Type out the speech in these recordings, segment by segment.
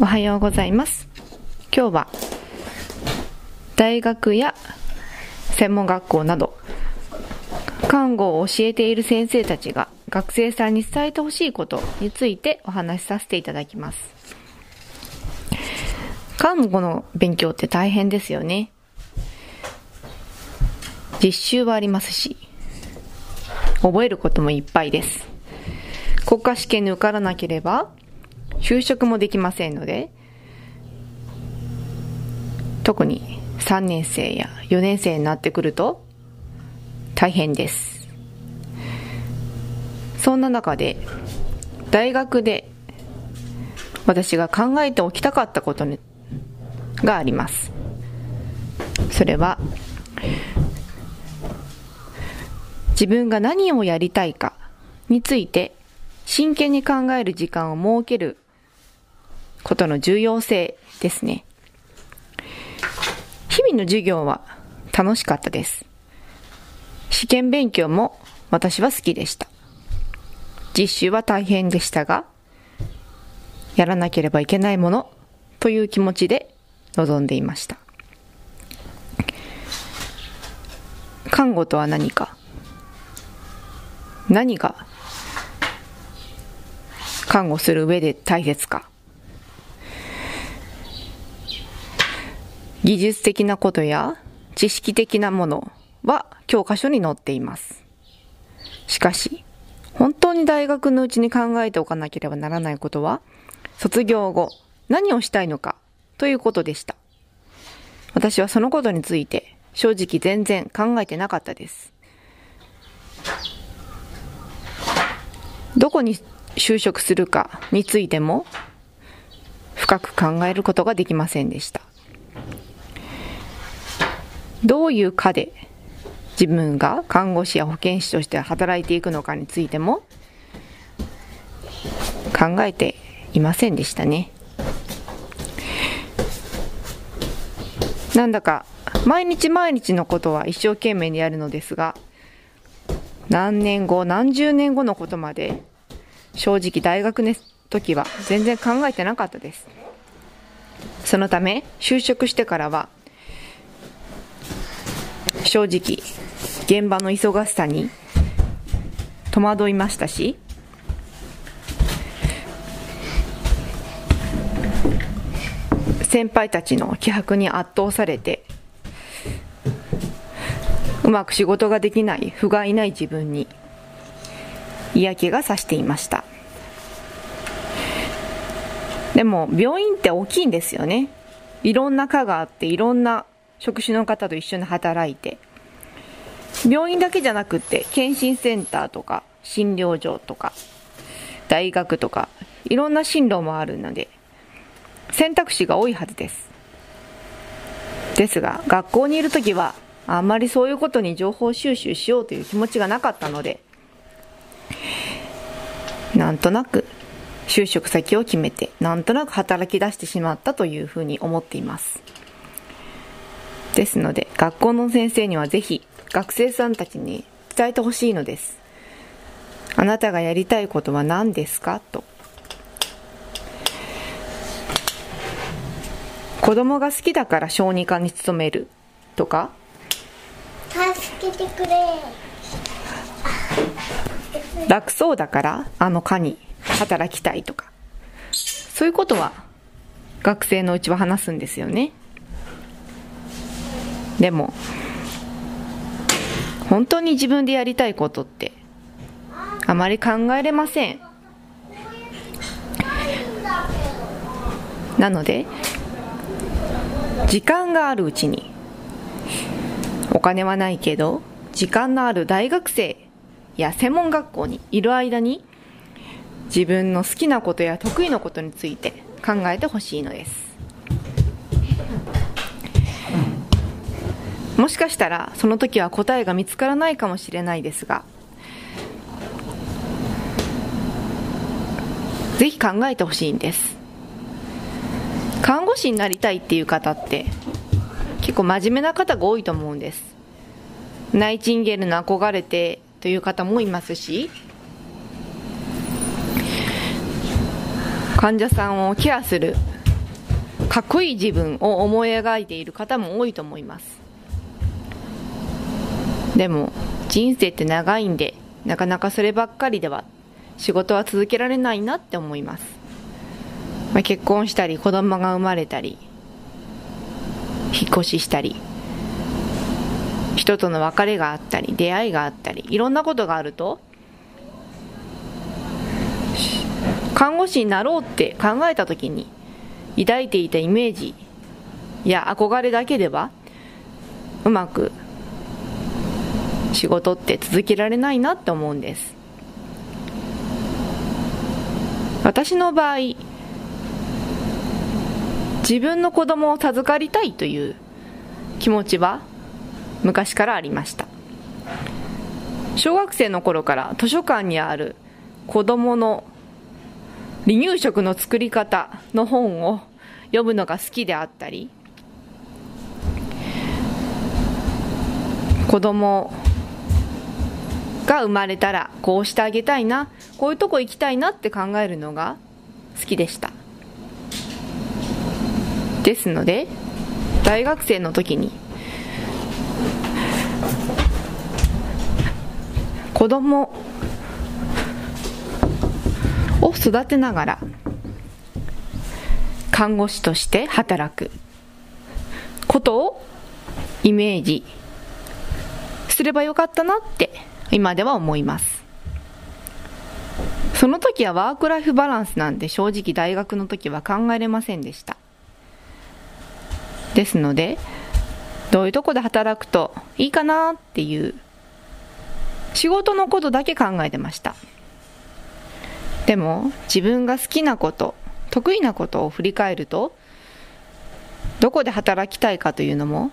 おはようございます。今日は大学や専門学校など看護を教えている先生たちが学生さんに伝えてほしいことについてお話しさせていただきます。看護の勉強って大変ですよね。実習はありますし覚えることもいっぱいです。国家試験に受からなければ就職もできませんので特に3年生や4年生になってくると大変です。そんな中で大学で私が考えておきたかったことがあります。それは自分が何をやりたいかについて真剣に考える時間を設けることの重要性ですね。日々の授業は楽しかったです。試験勉強も私は好きでした。実習は大変でしたが、やらなければいけないものという気持ちで臨んでいました。看護とは何か？何が看護する上で大切か？技術的なことや知識的なものは教科書に載っています。しかし、本当に大学のうちに考えておかなければならないことは、卒業後何をしたいのかということでした。私はそのことについて正直全然考えてなかったです。どこに就職するかについても深く考えることができませんでした。どういう科で自分が看護師や保健師として働いていくのかについても考えていませんでしたね。なんだか毎日毎日のことは一生懸命にやるのですが何年後何十年後のことまで正直大学の時は全然考えてなかったですそのため就職してからは正直現場の忙しさに戸惑いましたし先輩たちの気迫に圧倒されてうまく仕事ができない不甲斐ない自分に嫌気がさしていました。でも病院って大きいんですよね。いろんな科があっていろんな職種の方と一緒に働いて、病院だけじゃなくて、検診センターとか、診療所とか、大学とか、いろんな進路もあるので、選択肢が多いはずです。ですが、学校にいるときは、あんまりそういうことに情報収集しようという気持ちがなかったので、なんとなく就職先を決めて、なんとなく働き出してしまったというふうに思っています。ですので、学校の先生にはぜひ学生さんたちに伝えてほしいのです。あなたがやりたいことは何ですか？と。子供が好きだから小児科に勤める？とか。助けてくれ。楽そうだからあの科に働きたいとか。そういうことは学生のうちは話すんですよねでも本当に自分でやりたいことってあまり考えれません。なので時間があるうちにお金はないけど時間のある大学生や専門学校にいる間に自分の好きなことや得意なことについて考えてほしいのです。もしかしたらその時は答えが見つからないかもしれないですがぜひ考えてほしいんです。看護師になりたいっていう方って結構真面目な方が多いと思うんです。ナイチンゲールの憧れてという方もいますし患者さんをケアするかっこいい自分を思い描いている方も多いと思います。でも人生って長いんでなかなかそればっかりでは仕事は続けられないなって思います、まあ、結婚したり子供が生まれたり引っ越ししたり人との別れがあったり出会いがあったりいろんなことがあると看護師になろうって考えた時に抱いていたイメージや憧れだけではうまく仕事って続けられないなって思うんです。私の場合自分の子供を授かりたいという気持ちは昔からありました。小学生の頃から図書館にある子供の離乳食の作り方の本を読むのが好きであったり子供が生まれたらこうしてあげたいなこういうとこ行きたいなって考えるのが好きでした。ですので大学生の時に子供を育てながら看護師として働くことをイメージすればよかったなって今では思います。その時はワークライフバランスなんて正直大学の時は考えれませんでした。ですのでどういうとこで働くといいかなっていう仕事のことだけ考えてました。でも自分が好きなこと得意なことを振り返るとどこで働きたいかというのも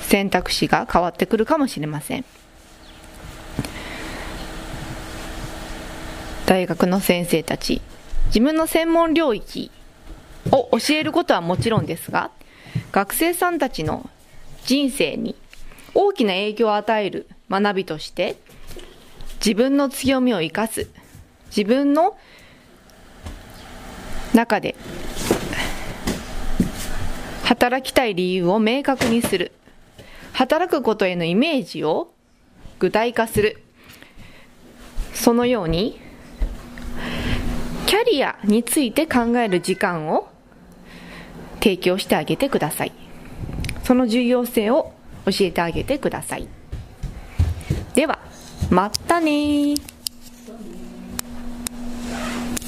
選択肢が変わってくるかもしれません。大学の先生たち自分の専門領域を教えることはもちろんですが学生さんたちの人生に大きな影響を与える学びとして自分の強みを生かす自分の中で働きたい理由を明確にする働くことへのイメージを具体化する。そのようにキャリアについて考える時間を提供してあげてください。その重要性を教えてあげてください。ではまたね